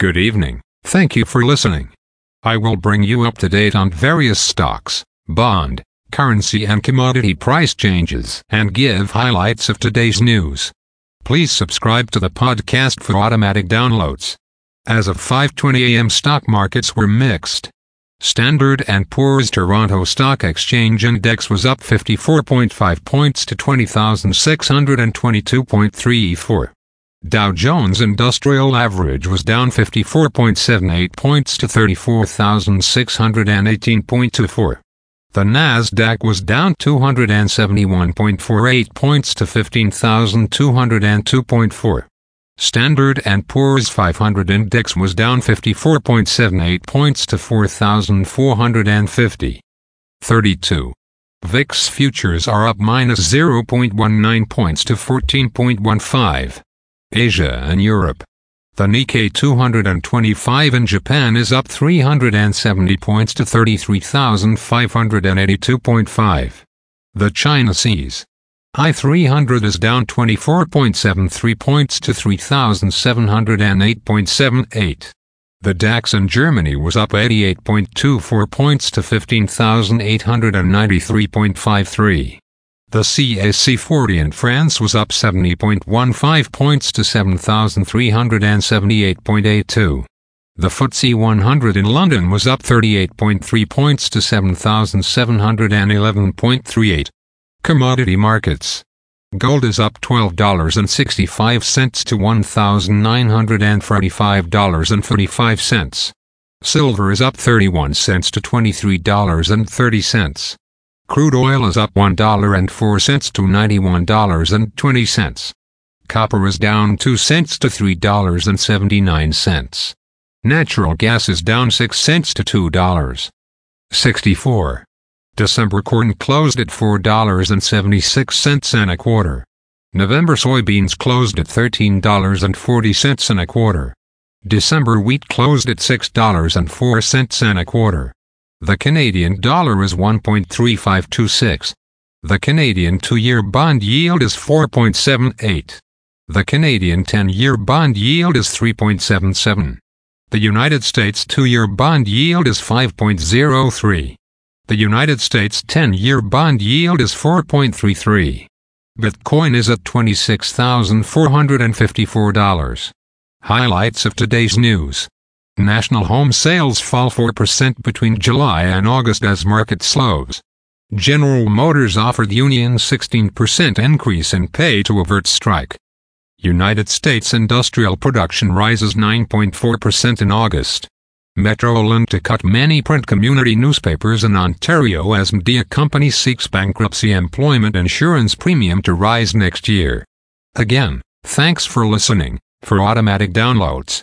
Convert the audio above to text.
Good evening. Thank you for listening. I will bring you up to date on various stocks, bond, currency and commodity price changes and give highlights of today's news. Please subscribe to the podcast for automatic downloads. As of 5:20 a.m. stock markets were mixed. Standard & Poor's Toronto Stock Exchange Index was up 54.5 points to 20,622.34. Dow Jones Industrial Average was down 54.78 points to 34,618.24. The Nasdaq was down 271.48 points to 15,202.4. Standard & Poor's 500 index was down 54.78 points to 4,450. 32. VIX futures are up minus 0.19 points to 14.15. Asia and Europe. The Nikkei 225 in Japan is up 370 points to 33,582.5. The China CSI I300 is down 24.73 points to 3,708.78. The DAX in Germany was up 88.24 points to 15,893.53. The CAC 40 in France was up 70.15 points to 7,378.82. The FTSE 100 in London was up 38.3 points to 7,711.38. Commodity markets. Gold is up $12.65 to $1,945.35. Silver is up 31 cents to $23.30. Crude oil is up $1.04 to $91.20. Copper is down 2 cents to $3.79. Natural gas is down 6 cents to $2. 64. December corn closed at $4.76 and a quarter. November soybeans closed at $13.40 and a quarter. December wheat closed at $6.04 and a quarter. The Canadian dollar is 1.3526. The Canadian two-year bond yield is 4.78. The Canadian 10-year bond yield is 3.77. The United States two-year bond yield is 5.03. The United States 10-year bond yield is 4.33. Bitcoin is at $26,454. Highlights of today's news. National home sales fall 4% between July and August as market slows. General Motors offered union 16% increase in pay to avert strike. United States industrial production rises 9.4% in August. Metroland to cut many print community newspapers in Ontario as media company seeks bankruptcy employment insurance premium to rise next year. Again, thanks for listening. For automatic downloads,